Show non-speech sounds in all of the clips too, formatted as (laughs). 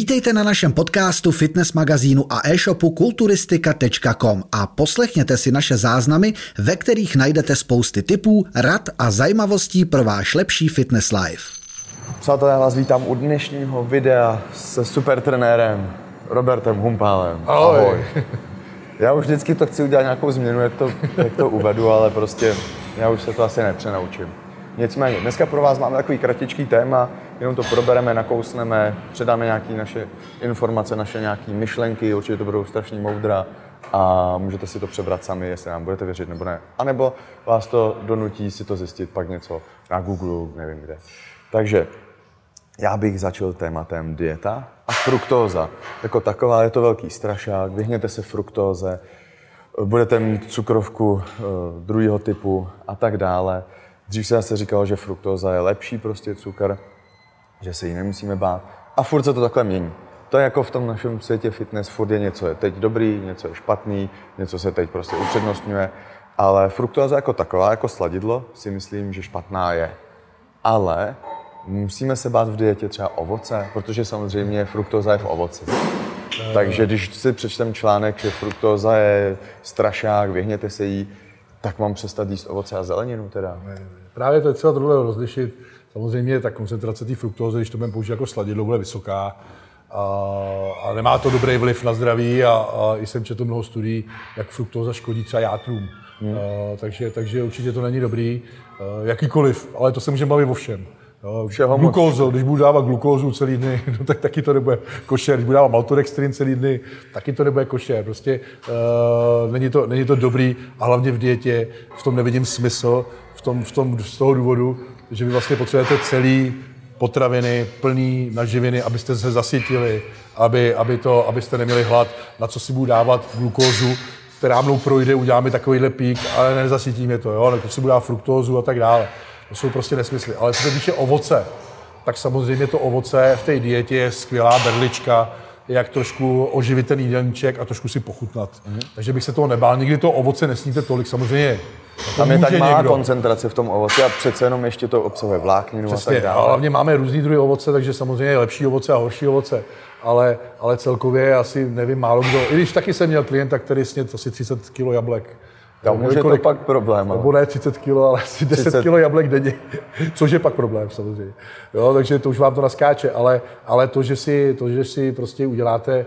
Vítejte na našem podcastu, fitness magazínu a e-shopu kulturistika.com a poslechněte si naše záznamy, ve kterých najdete spousty tipů, rad a zajímavostí pro váš lepší fitness life. Přátelé, já vás vítám u dnešního videa se super trenérem Robertem Humpálem. Ahoj. Ahoj. Já už vždycky to chci udělat nějakou změnu, jak to, jak to uvedu, ale prostě já už se to asi nepřenaučím. Nicméně, dneska pro vás máme takový kratičký téma, jenom to probereme, nakousneme, předáme nějaké naše informace, naše nějaké myšlenky, určitě to budou strašně moudra a můžete si to přebrat sami, jestli nám budete věřit nebo ne. A nebo vás to donutí si to zjistit pak něco na Google, nevím kde. Takže já bych začal tématem dieta a fruktóza. Jako taková je to velký strašák, vyhněte se fruktóze, budete mít cukrovku e, druhého typu a tak dále. Dřív se zase říkalo, že fruktóza je lepší prostě cukr, že se jí nemusíme bát. A furt se to takhle mění. To je jako v tom našem světě fitness, furt je něco je teď dobrý, něco je špatný, něco se teď prostě upřednostňuje, ale fruktóza jako taková, jako sladidlo, si myslím, že špatná je. Ale musíme se bát v dietě třeba ovoce, protože samozřejmě fruktóza je v ovoci. Takže když si přečtem článek, že fruktóza je strašák, vyhněte se jí, tak mám přestat jíst ovoce a zeleninu teda. Právě to je třeba tohle rozlišit. Samozřejmě ta koncentrace té fruktózy, když to budeme použít jako sladidlo, bude vysoká. A, a nemá to dobrý vliv na zdraví a, a i jsem četl mnoho studií, jak fruktóza škodí třeba játrům. Hmm. A, takže, takže určitě to není dobrý, a, jakýkoliv, ale to se můžeme bavit o všem. Všeho glukózu, když budu dávat glukózu celý dny, (laughs) no, tak taky to nebude košer. Když budu dávat maltodextrin celý dny, taky to nebude košer. Prostě uh, není, to, není to dobrý a hlavně v dietě v tom nevidím smysl, v tom, v tom z toho důvodu, že vy vlastně potřebujete celý potraviny plný na živiny, abyste se zasytili, aby, aby to, abyste neměli hlad, na co si budu dávat glukózu, která mnou projde, uděláme takovýhle pík, ale nezasytíme to, jo, nebo si budu dávat fruktózu a tak dále. To jsou prostě nesmysly. Ale co se týče ovoce, tak samozřejmě to ovoce v té dietě je skvělá berlička, jak trošku oživit ten jídelníček a trošku si pochutnat. Mm-hmm. Takže bych se toho nebál. Nikdy to ovoce nesníte tolik, samozřejmě. Tam je tak má někdo. koncentrace v tom ovoci a přece jenom ještě to obsahuje vlákninu Přesně, a tak dále. A hlavně máme různý druhy ovoce, takže samozřejmě je lepší ovoce a horší ovoce. Ale, ale celkově asi nevím málo kdo. I když taky jsem měl klienta, který sněd asi 30 kg jablek tam může kolik, to pak problém. Nebo ne 30 kg, ale asi 10 30... kg jablek denně, (laughs) což je pak problém samozřejmě. Jo, takže to už vám to naskáče, ale, ale to, že si, to, že si prostě uděláte,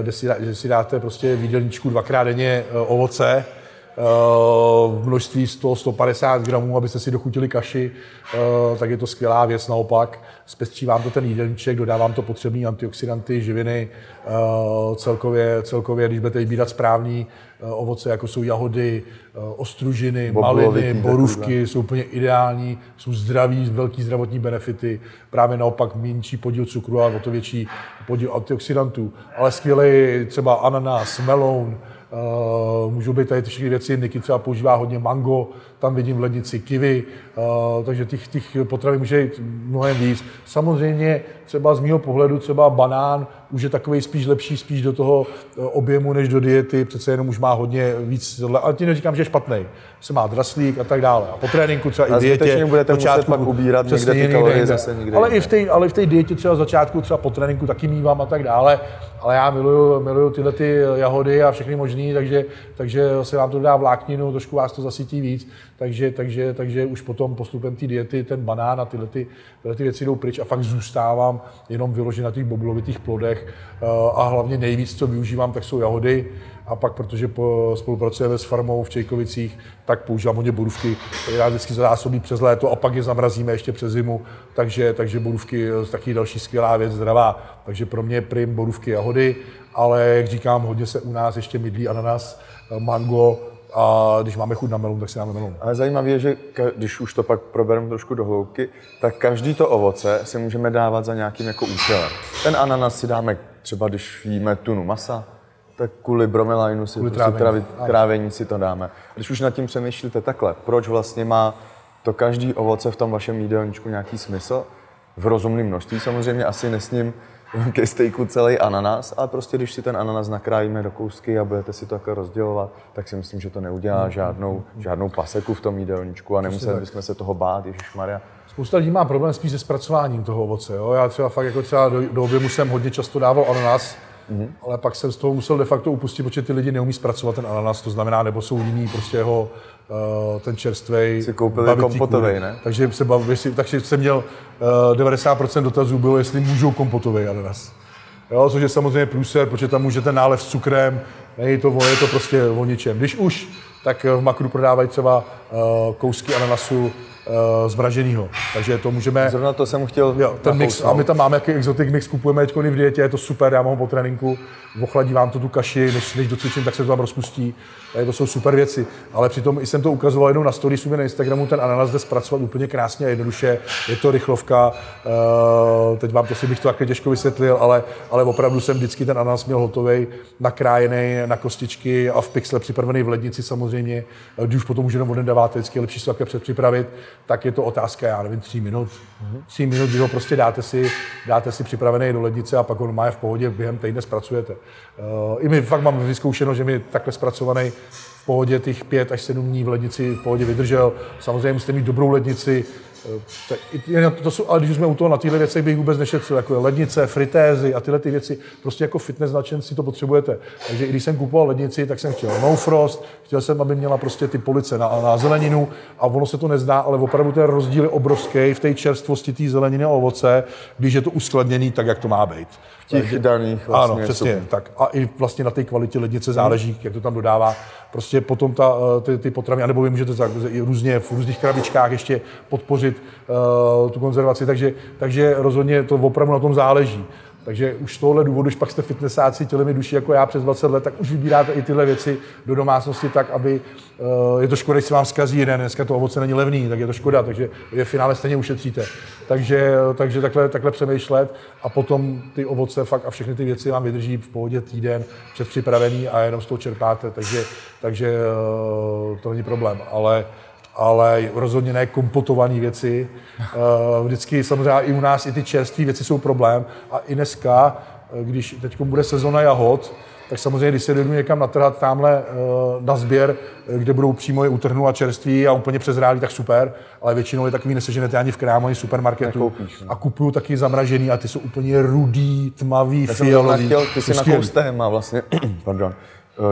eh, že si dáte prostě v jídelníčku dvakrát denně eh, ovoce, v množství 100-150 gramů, abyste si dochutili kaši, eh, tak je to skvělá věc naopak. Zpestří vám to ten jídelníček, dodávám to potřebné antioxidanty, živiny, eh, celkově, celkově když budete vybírat správný ovoce, jako jsou jahody, ostružiny, maliny, borůvky, jsou úplně ideální, jsou zdraví, velký zdravotní benefity, právě naopak menší podíl cukru a o to větší podíl antioxidantů. Ale skvělý třeba ananas, meloun, Uh, můžou být tady ty všechny věci, Niky třeba používá hodně mango, tam vidím v lednici kivy, uh, takže těch, těch potravin může jít mnohem víc. Samozřejmě třeba z mého pohledu třeba banán už je takový spíš lepší, spíš do toho eh, objemu než do diety, přece jenom už má hodně víc, ale tím neříkám, že je špatný. Se má draslík a tak dále. A po tréninku třeba a i dietě. budete počátku, muset pak ubírat někde ty kalorie zase někde. Ale i v té, ale v té dietě třeba začátku, třeba po tréninku taky mývám a tak dále. Ale já miluju, miluju tyhle ty jahody a všechny možný, takže, takže se vám to dá vlákninu, trošku vás to zasytí víc. Takže, takže, takže už potom postupem té diety ten banán a tyhle, ty, tyhle ty věci jdou pryč a fakt zůstávám jenom vyložen na těch boblovitých plodech eh, a hlavně nejvíc, co využívám, tak jsou jahody a pak, protože spolupracujeme s farmou v Čejkovicích, tak používám hodně borůvky, které nás vždycky zásobí přes léto a pak je zamrazíme ještě přes zimu, takže, takže borůvky je taky další skvělá věc, zdravá. Takže pro mě prim borůvky jahody, ale jak říkám, hodně se u nás ještě mydlí ananas, mango, a když máme chuť na melon, tak si dáme melon. Ale zajímavé je, že když už to pak probereme trošku do hloubky, tak každý to ovoce si můžeme dávat za nějakým jako účelem. Ten ananas si dáme třeba, když jíme tunu masa, tak kvůli bromelainu si kvůli trávení. trávení si to dáme. Když už nad tím přemýšlíte takhle, proč vlastně má to každý ovoce v tom vašem jídelníčku nějaký smysl, v rozumném množství samozřejmě asi nesním ke stejku celý ananas, ale prostě když si ten ananas nakrájíme do kousky a budete si to takhle rozdělovat, tak si myslím, že to neudělá žádnou, žádnou paseku v tom jídelníčku a nemuseli bychom se toho bát, Ježíš Maria. Spousta lidí má problém spíš se zpracováním toho ovoce. Jo? Já třeba fakt jako třeba do, do objemu jsem hodně často dával ananas, mm-hmm. ale pak jsem z toho musel de facto upustit, protože ty lidi neumí zpracovat ten ananas, to znamená, nebo jsou jiný prostě jeho uh, ten čerstvej. Si koupili kompotový, ne? Takže, se bav, takže jsem měl uh, 90% dotazů bylo, jestli můžou kompotový ananas. Jo, což je samozřejmě průser, protože tam může ten nálev s cukrem, není to, je to prostě o ničem. Když už, tak v Makru prodávají třeba kousky ananasu uh, zmraženého. Takže to můžeme... Zrovna to jsem chtěl jo, ten mix, A my tam máme jaký exotic mix, kupujeme teď v dietě, je to super, já mám ho po tréninku, ochladí vám to tu kaši, než, než docvičím, tak se to tam rozpustí. To jsou super věci. Ale přitom i jsem to ukazoval jenom na story na Instagramu, ten ananas jde zpracovat úplně krásně a jednoduše. Je to rychlovka, uh, teď vám to si bych to taky těžko vysvětlil, ale, ale opravdu jsem vždycky ten ananas měl hotový, nakrájený na kostičky a v pixle připravený v lednici samozřejmě. Když už potom už jenom dáváte, vždycky lepší také předpřipravit tak je to otázka, já nevím, tří minut. Tří minut, kdy ho prostě dáte si, dáte si připravený do lednice a pak on má je v pohodě, během týdne zpracujete. Uh, I my fakt máme vyzkoušeno, že mi takhle zpracovaný v pohodě těch pět až sedm dní v lednici v pohodě vydržel. Samozřejmě musíte mít dobrou lednici, tak, to jsou, ale když jsme u toho na tyhle věci bych vůbec nešetřil, jako lednice, fritézy a tyhle ty věci, prostě jako fitness si to potřebujete. Takže i když jsem kupoval lednici, tak jsem chtěl no frost, chtěl jsem, aby měla prostě ty police na, na zeleninu a ono se to nezdá, ale opravdu ten rozdíl je obrovský v té čerstvosti té zeleniny a ovoce, když je to uskladněný tak, jak to má být. V těch daných vlastně Ano, přesně. Tak. A i vlastně na té kvalitě lednice záleží, hmm. jak to tam dodává. Prostě potom ta, eh, ty, ty potraviny, nebo vy můžete i různě v různých krabičkách ještě podpořit uh, tu konzervaci, takže, takže rozhodně to opravdu na tom záleží. Takže už z tohohle důvodu, když pak jste fitnessáci tělemi duší jako já přes 20 let, tak už vybíráte i tyhle věci do domácnosti tak, aby uh, je to škoda, když se vám zkazí jeden, dneska to ovoce není levný, tak je to škoda, takže je v finále stejně ušetříte. Takže, takže takhle, takhle přemýšlet a potom ty ovoce fakt a všechny ty věci vám vydrží v pohodě týden předpřipravený a jenom z toho čerpáte, takže, takže uh, to není problém. Ale ale rozhodně ne kompotované věci. Eh, vždycky samozřejmě i u nás i ty čerstvé věci jsou problém a i dneska, eh, když teď bude sezona jahod, tak samozřejmě, když se jdu někam natrhat tamhle eh, na sběr, kde budou přímo je utrhnu a čerství a úplně přezrálí, tak super, ale většinou je takový neseženete ani v krámu, ani v supermarketu. Nekoupíš, ne? A kupuju taky zamražený a ty jsou úplně rudý, tmavý, fialový. Ty si na téma vlastně, (clears throat) pardon,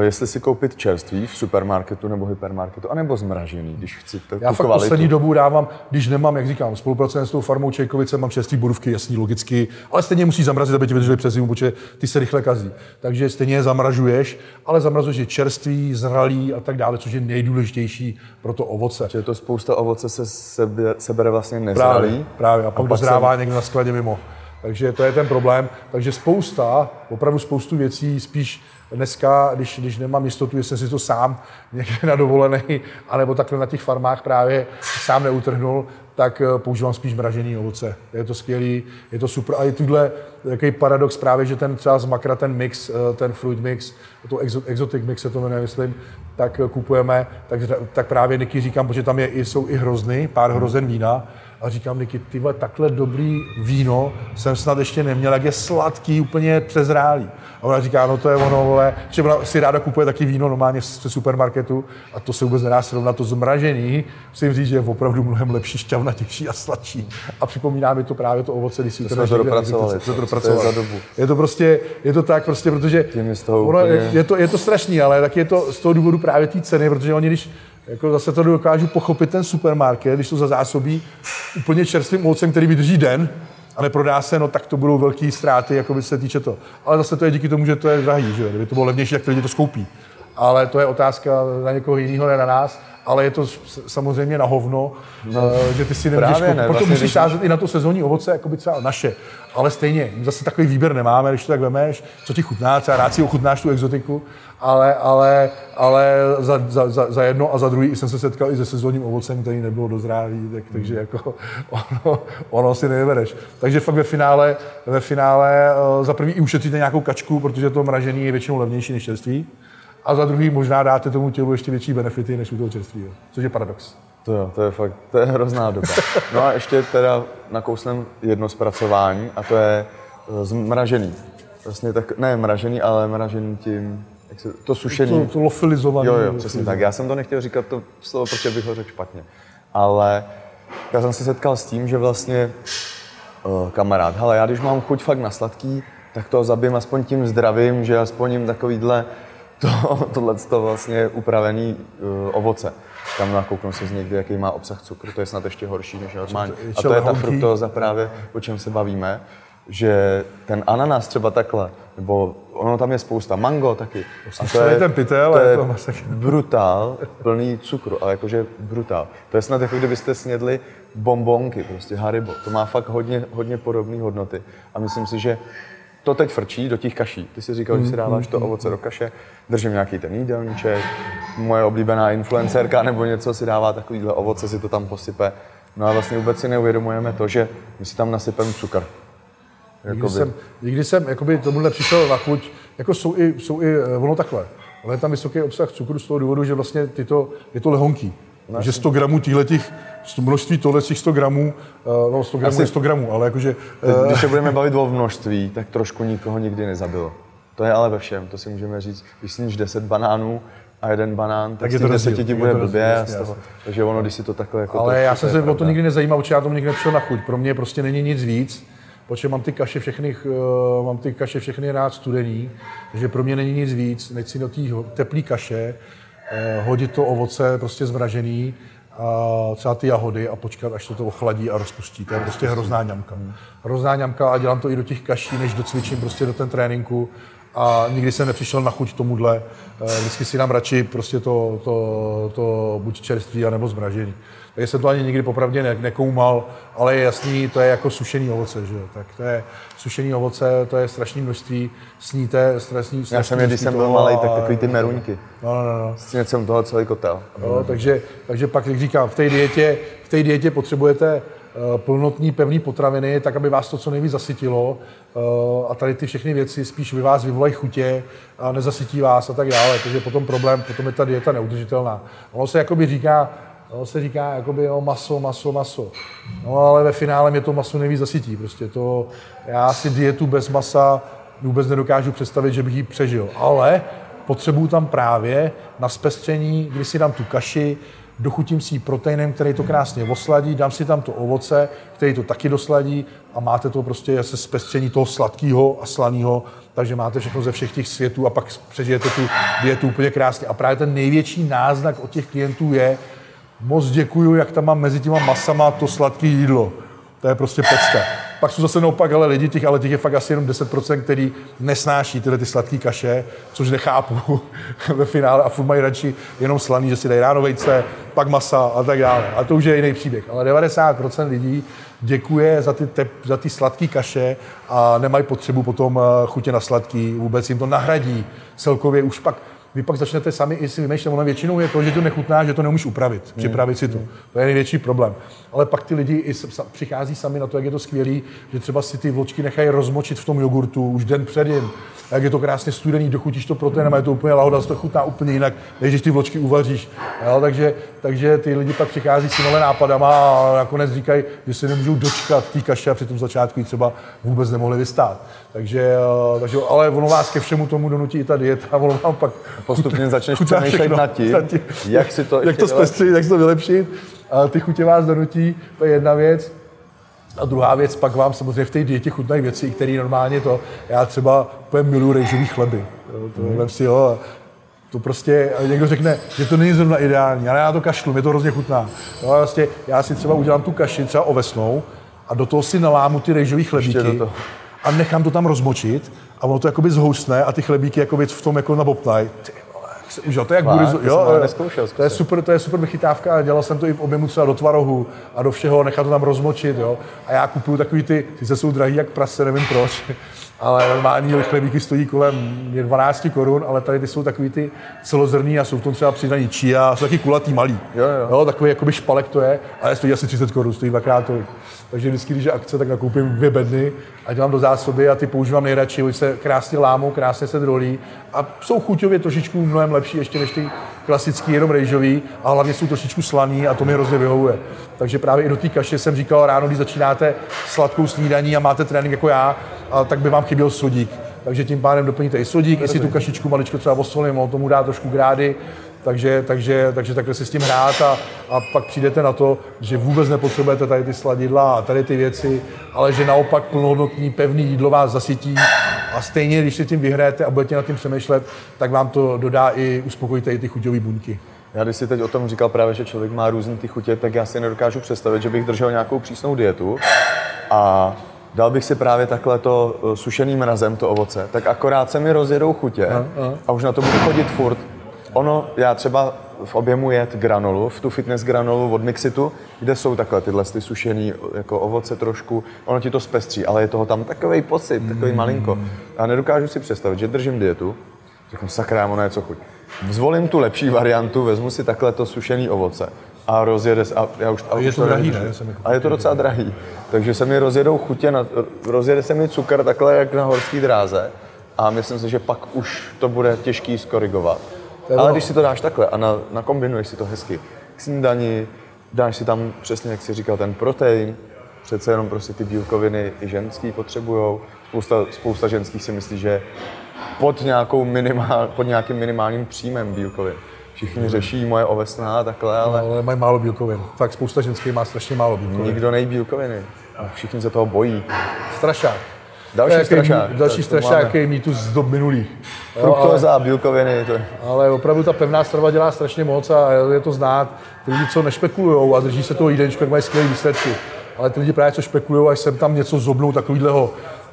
jestli si koupit čerstvý v supermarketu nebo hypermarketu, anebo zmražený, když chci tu Já fakt kvalitu. poslední dobu dávám, když nemám, jak říkám, spolupracujeme s tou farmou Čejkovice, mám čerstvý borůvky, jasný, logicky, ale stejně musí zamrazit, aby ti vydrželi přes zimu, protože ty se rychle kazí. Takže stejně je zamražuješ, ale zamrazuješ je čerstvý, zralý a tak dále, což je nejdůležitější pro to ovoce. Že to spousta ovoce se sebe, sebere vlastně nezralý. Právě, právě. a pak, a pak dozrává jsem... někde na skladě mimo. Takže to je ten problém. Takže spousta, opravdu spoustu věcí spíš dneska, když, když nemám jistotu, jestli si to sám někde na dovolený, anebo takhle na těch farmách právě sám neutrhnul, tak eh, používám spíš mražený ovoce. Je to skvělý, je to super. A je tuhle takový paradox právě, že ten třeba z makra, ten mix, eh, ten fruit mix, to exotic mix se to jmenuje, myslím, tak eh, kupujeme, tak, tak právě Niky říkám, protože tam je, jsou i hrozny, pár hrozen vína, a říkám, Niky, ty vole, takhle dobrý víno jsem snad ještě neměl, jak je sladký, úplně přezrálý. A ona říká, no to je ono, vole, že ona si ráda kupuje taky víno normálně v supermarketu a to se vůbec nedá srovnat. To zmražený, musím říct, že je opravdu mnohem lepší, šťavnatější a sladší. A připomíná mi to právě to ovoce, když si to, dopracovali. To, to, dopracovali. Je, za dobu. je to prostě, je to tak prostě, protože ono, úplně... je, je, to, je to strašný, ale tak je to z toho důvodu právě té ceny, protože oni, když jako zase to dokážu pochopit ten supermarket, když to za zásobí úplně čerstvým ovocem, který vydrží den a neprodá se, no tak to budou velké ztráty, jako by se týče to. Ale zase to je díky tomu, že to je drahý, že Kdyby to bylo levnější, tak lidi to skoupí. Ale to je otázka na někoho jiného, ne na nás ale je to samozřejmě na hovno, no, eh, že ty si nemůžeš, ne, proto vlastně musíš sázet i na to sezónní ovoce, jako by třeba naše. Ale stejně, zase takový výběr nemáme, když to tak vemeš, co ti chutná, třeba rád si ochutnáš tu exotiku, ale, ale, ale za, za, za, za, jedno a za druhý jsem se setkal i se sezónním ovocem, který nebylo dozrálý, tak, takže jako (laughs) ono, ono si nevybereš. Takže fakt ve finále, ve finále eh, za prvý i ušetříte nějakou kačku, protože to mražení je většinou levnější než čerství a za druhý možná dáte tomu tělu ještě větší benefity než u toho čerstvého, což je paradox. To jo, to je fakt, to je hrozná doba. No a ještě teda nakousnem jedno zpracování a to je zmražený. Vlastně tak, ne mražený, ale mražený tím, jak se, to sušení. To, to lofilizované. Jo, jo, přesně tak. Já jsem to nechtěl říkat to slovo, protože bych ho řekl špatně. Ale já jsem se setkal s tím, že vlastně uh, kamarád, hele, já když mám chuť fakt na sladký, tak to zabijím aspoň tím zdravím, že aspoň jim takovýhle to, (laughs) tohle to vlastně upravený uh, ovoce. Tam nakouknu se z někdy, jaký má obsah cukru, to je snad ještě horší než normální. A to je ta fruktóza právě, o čem se bavíme, že ten ananas třeba takhle, nebo ono tam je spousta, mango taky. A to je, ten pytel, to je to (laughs) brutál, plný cukru, ale jakože brutál. To je snad jako kdybyste snědli bombonky, prostě Haribo. To má fakt hodně, hodně podobné hodnoty. A myslím si, že to teď frčí do těch kaší. Ty si říkal, že si dáváš to ovoce do kaše, držím nějaký ten jídelníček, moje oblíbená influencerka nebo něco si dává takovýhle ovoce, si to tam posype. No a vlastně vůbec si neuvědomujeme to, že my si tam nasypeme cukr. Nikdy jsem, nikdy jsem jakoby, tomuhle přišel na chuť, jako jsou i, jsou i eh, ono takhle. Ale je tam vysoký obsah cukru z toho důvodu, že vlastně tyto, je to lehonký. No, že 100 gramů těchto množství tohle 100 gramů, eh, no 100 gramů Asi, je 100 gramů, ale jakože... Teď, když se (laughs) budeme bavit o množství, tak trošku nikoho nikdy nezabilo. To je ale ve všem, to si můžeme říct. Když sníš 10 banánů a jeden banán, tak, tak je to 10 ti bude blbě. Jasně, jasně. Takže ono, když si to takhle jako... Ale já jsem se o to nikdy nezajímal, protože já tomu nikdy nepřišel na chuť. Pro mě prostě není nic víc, protože mám ty kaše všechny, uh, mám ty kaše všechny rád studený, takže pro mě není nic víc, než si do té teplé kaše uh, hodit to ovoce prostě zmražený, a třeba ty jahody a počkat, až se to ochladí a rozpustí. To je prostě hrozná ňamka. Hrozná ňamka a dělám to i do těch kaší, než docvičím prostě do ten tréninku a nikdy jsem nepřišel na chuť tomuhle. Eh, vždycky si dám radši prostě to, to, to buď čerstvý, anebo zmražený. Takže jsem to ani nikdy popravdě ne, nekoumal, ale je jasný, to je jako sušený ovoce, že jo. Tak to je sušený ovoce, to je strašné množství, sníte, strašný, Já jsem je, když jsem byl malý, tak takový ty meruňky. No, no, no. Sněd jsem toho celý kotel. No, takže, takže pak, jak říkám, v té dietě, v té dietě potřebujete Eh, plnotní, pevné potraviny, tak aby vás to co nejvíc zasytilo. Eh, a tady ty všechny věci spíš vy vás vyvolají chutě a nezasytí vás a tak dále. Takže potom problém, potom je ta dieta neudržitelná. Ono se jakoby říká, ono se říká jakoby jo, maso, maso, maso. No ale ve finále mě to maso nejvíc zasytí. Prostě to, já si dietu bez masa vůbec nedokážu představit, že bych ji přežil. Ale potřebuju tam právě na zpestření, kdy si dám tu kaši, dochutím si ji proteinem, který to krásně osladí, dám si tam to ovoce, který to taky dosladí a máte to prostě se zpestření toho sladkého a slaného, takže máte všechno ze všech těch světů a pak přežijete tu dietu úplně krásně. A právě ten největší náznak od těch klientů je, moc děkuju, jak tam mám mezi těma masama to sladké jídlo. To je prostě pecka. Pak jsou zase naopak ale lidi, těch, ale těch je fakt asi jenom 10%, který nesnáší tyhle ty sladké kaše, což nechápu (laughs) ve finále a furt mají radši jenom slaný, že si dají ráno vejce, pak masa a tak dále. A to už je jiný příběh. Ale 90% lidí děkuje za ty, tep, za ty sladké kaše a nemají potřebu potom eh, chutě na sladký, vůbec jim to nahradí. Celkově už pak vy pak začnete sami i si vymýšlet, ono většinou je to, že to nechutná, že to neumíš upravit, připravit si to. To je největší problém. Ale pak ty lidi i přichází sami na to, jak je to skvělý, že třeba si ty vločky nechají rozmočit v tom jogurtu už den předtím. Jak je to krásně studený, dochutíš to proteinem je to úplně lahoda, to chutná úplně jinak, než když ty vločky uvaříš. Jo, takže, takže ty lidi pak přichází s těmihle nápadama a nakonec říkají, že se nemůžou dočkat té kaše a při tom začátku ji třeba vůbec nemohli vystát. Takže, eh, takže, ale ono vás ke všemu tomu donutí i ta dieta, ono vám pak postupně začneš přemýšlet nad tím, jak si to Jak to zpestřit, jak si to vylepšit. A ty chutě vás donutí, to je jedna věc. A druhá věc, pak vám samozřejmě v té dietě chutnají věci, které normálně to, já třeba úplně miluji rejžový chleby. To, mm. si, jo, to prostě, někdo řekne, že to není zrovna ideální, ale já to kašlu, mě to hrozně chutná. No, vlastně, já si třeba udělám tu kaši, třeba ovesnou, a do toho si nalámu ty rejžový chlebíky a nechám to tam rozmočit a ono to jakoby zhousne a ty chlebíky jakoby v tom jako nabobtnají. Už jo, to je jak burizu, jo, neskoušel, to je super, to je super vychytávka dělal jsem to i v objemu třeba do tvarohu a do všeho, nechat to tam rozmočit, jo. A já kupuju takový ty, ty jsou drahý jak prase, nevím proč, ale normální chlebíky stojí kolem 12 korun, ale tady ty jsou takový ty celozrný a jsou v tom třeba přidaný chia, jsou taky kulatý malý. Jo, jo. jo takový jakoby špalek to je, ale stojí asi 30 korun, stojí dvakrát tolik. Takže vždycky, když je akce, tak nakoupím dvě bedny a dělám do zásoby a ty používám nejradši, oni se krásně lámou, krásně se drolí a jsou chuťově trošičku mnohem lepší ještě než ty klasický, jenom rejžový a hlavně jsou trošičku slaný a to mi hrozně vyhovuje. Takže právě i do té kaše jsem říkal ráno, když začínáte sladkou snídaní a máte trénink jako já, a tak by vám chyběl sodík. Takže tím pádem doplníte i sodík, jestli tu kašičku maličko třeba osolím, on tomu dá trošku grády, takže, takže, takže takhle si s tím hrát a, a pak přijdete na to, že vůbec nepotřebujete tady ty sladidla a tady ty věci, ale že naopak plnohodnotný, pevný jídlo vás zasytí a stejně, když si tím vyhrajete a budete nad tím přemýšlet, tak vám to dodá i, uspokojíte i ty chuťové buňky. Já když si teď o tom říkal právě, že člověk má různé ty chutě, tak já si nedokážu představit, že bych držel nějakou přísnou dietu a dal bych si právě takhle to eh, sušeným mrazem, to ovoce, tak akorát se mi rozjedou chutě a, a. a už na to budu chodit furt. Ono, já třeba v objemu jet granolu, v tu fitness granolu od Mixitu, kde jsou takhle tyhle ty sušený jako ovoce trošku, ono ti to zpestří, ale je toho tam takový pocit, takový malinko. A nedokážu si představit, že držím dietu, řeknu sakra, ono je co chuť. Zvolím tu lepší variantu, vezmu si takhle to sušený ovoce a rozjede se. A, já už, a je to drahý, ne? A je to docela drahý. Takže se mi rozjedou chutě, na, rozjede se mi cukr takhle jak na horské dráze a myslím si, že pak už to bude těžký skorigovat. Ale když si to dáš takhle a na, nakombinuješ si to hezky k snídani, dáš si tam přesně, jak jsi říkal, ten protein, přece jenom prostě ty bílkoviny i ženský potřebujou. Spousta, spousta ženských si myslí, že pod, nějakou minimál, pod nějakým minimálním příjmem bílkovin. Všichni řeší moje ovesná a takhle, ale... No, ale mají málo bílkovin. Tak spousta ženských má strašně málo bílkovin. Nikdo nejí bílkoviny. Všichni se toho bojí. Strašák. Další strašák. Další strašák je mýtus z dob minulých. (laughs) Fruktóza, bílkoviny. To... Ale opravdu ta pevná strava dělá strašně moc a je to znát. Ty lidi, co nešpekulují a drží se toho jídelníčku, jak mají skvělé výsledky. Ale ty lidi právě, co špekulují, až sem tam něco zobnou takového,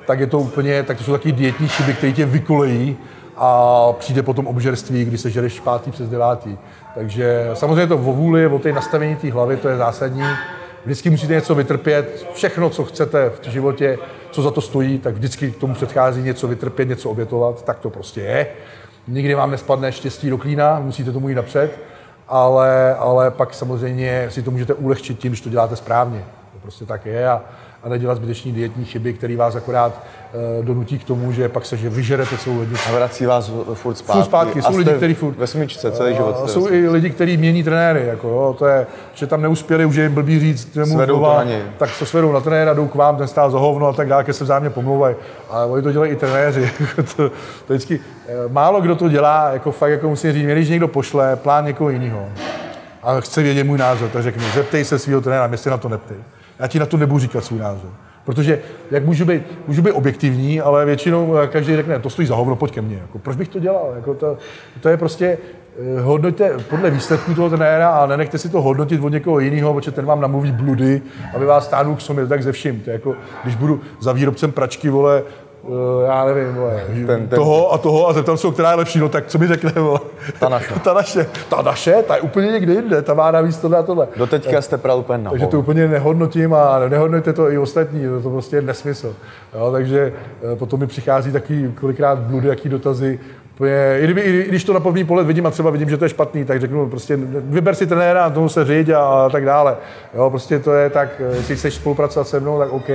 tak je to úplně, tak to jsou taky dietní chyby, které tě vykolejí a přijde potom obžerství, kdy se žereš pátý přes devátý. Takže samozřejmě to o vůli, o té nastavení té hlavy, to je zásadní. Vždycky musíte něco vytrpět, všechno, co chcete v životě, co za to stojí, tak vždycky k tomu předchází něco vytrpět, něco obětovat, tak to prostě je. Nikdy vám nespadne štěstí do klína, musíte tomu jít napřed, ale, ale pak samozřejmě si to můžete ulehčit tím, když to děláte správně. To prostě tak je a, a nedělat zbytečný dietní chyby, které vás akorát uh, donutí k tomu, že pak se že vyžerete celou lednici. A vrací vás furt zpátky. Furt zpátky. Jsou lidi, kteří furt... Ve smyčce celý život. Uh, jsou i lidi, kteří mění trenéry. Jako, jo, to je, že tam neuspěli, už je jim blbý říct, to tak se svedou na trenéra, jdou k vám, ten stál za hovno a tak dále, se vzájemně pomlouvají. Ale oni to dělají i trenéři. (laughs) to, to vždycky, eh, málo kdo to dělá, jako fakt, jako musím říct, když někdo pošle plán někoho jiného a chce vědět můj názor, tak řekne, zeptej se svého trenéra, mě se na to neptej. Já ti na to nebudu říkat svůj názor. Protože jak můžu být, můžu být objektivní, ale většinou každý řekne, to stojí za hovno, pojď ke mně. Jako, proč bych to dělal? Jako to, to je prostě, eh, hodnoťte podle výsledků toho trenéra a nenechte si to hodnotit od někoho jiného, protože ten vám namluví bludy, aby vás stáhnul k sobě, tak ze vším. To je jako, když budu za výrobcem pračky, vole, já nevím, vole, ten, ten, toho a toho a zeptám se, která je lepší, no tak co mi řekne, vole? Ta naše. (laughs) ta naše. Ta naše, ta je úplně někde jinde, ta má navíc tohle a tohle. Do teďka jste pral úplně na Takže to úplně nehodnotím a nehodnotíte to i ostatní, to, to prostě je nesmysl. Jo, takže eh, potom mi přichází taky kolikrát bludy, jaký dotazy, je, i, kdyby, i když to na první pohled vidím a třeba vidím, že to je špatný, tak řeknu prostě vyber si trenéra tomu se říď a, a tak dále. Jo, prostě to je tak, jestli chceš spolupracovat se mnou, tak OK,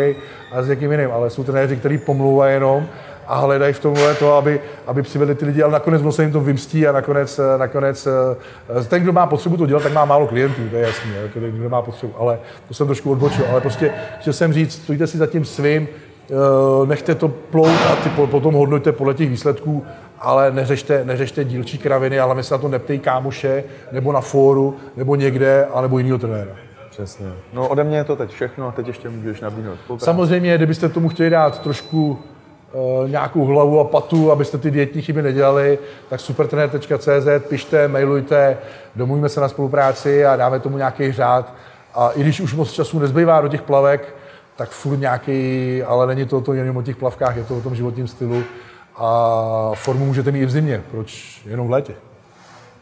a s někým jiným. Ale jsou trenéři, kteří pomlouvají jenom a hledají v tomhle to, aby, aby přivedli ty lidi, ale nakonec se jim to vymstí a nakonec, nakonec eh, ten, kdo má potřebu to dělat, tak má málo klientů, to je jasný, ten, kdo má potřebu, ale to jsem trošku odbočil, ale prostě chtěl jsem říct, stojte si za tím svým, eh, nechte to plout a ty potom hodnoťte podle těch výsledků ale neřešte, neřešte dílčí kraviny, ale my se na to neptej kámoše, nebo na fóru, nebo někde, anebo jinýho trenéra. Přesně. No ode mě je to teď všechno a teď ještě můžeš nabídnout spolupráci. Samozřejmě, kdybyste tomu chtěli dát trošku uh, nějakou hlavu a patu, abyste ty dietní chyby nedělali, tak supertrener.cz, pište, mailujte, domluvíme se na spolupráci a dáme tomu nějaký řád. A i když už moc času nezbývá do těch plavek, tak furt nějaký, ale není to, to jenom o těch plavkách, je to o tom životním stylu a formu můžete mít i v zimě, proč jenom v létě.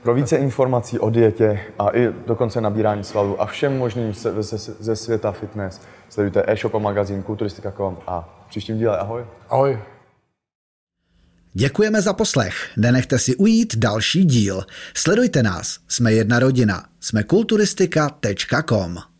Pro více informací o dietě a i dokonce nabírání svalů a všem možným ze, ze, ze světa fitness sledujte e-shop a magazín kulturistika.com a v příštím díle ahoj. Ahoj. Děkujeme za poslech. Nenechte si ujít další díl. Sledujte nás. Jsme jedna rodina. Jsme kulturistika.com.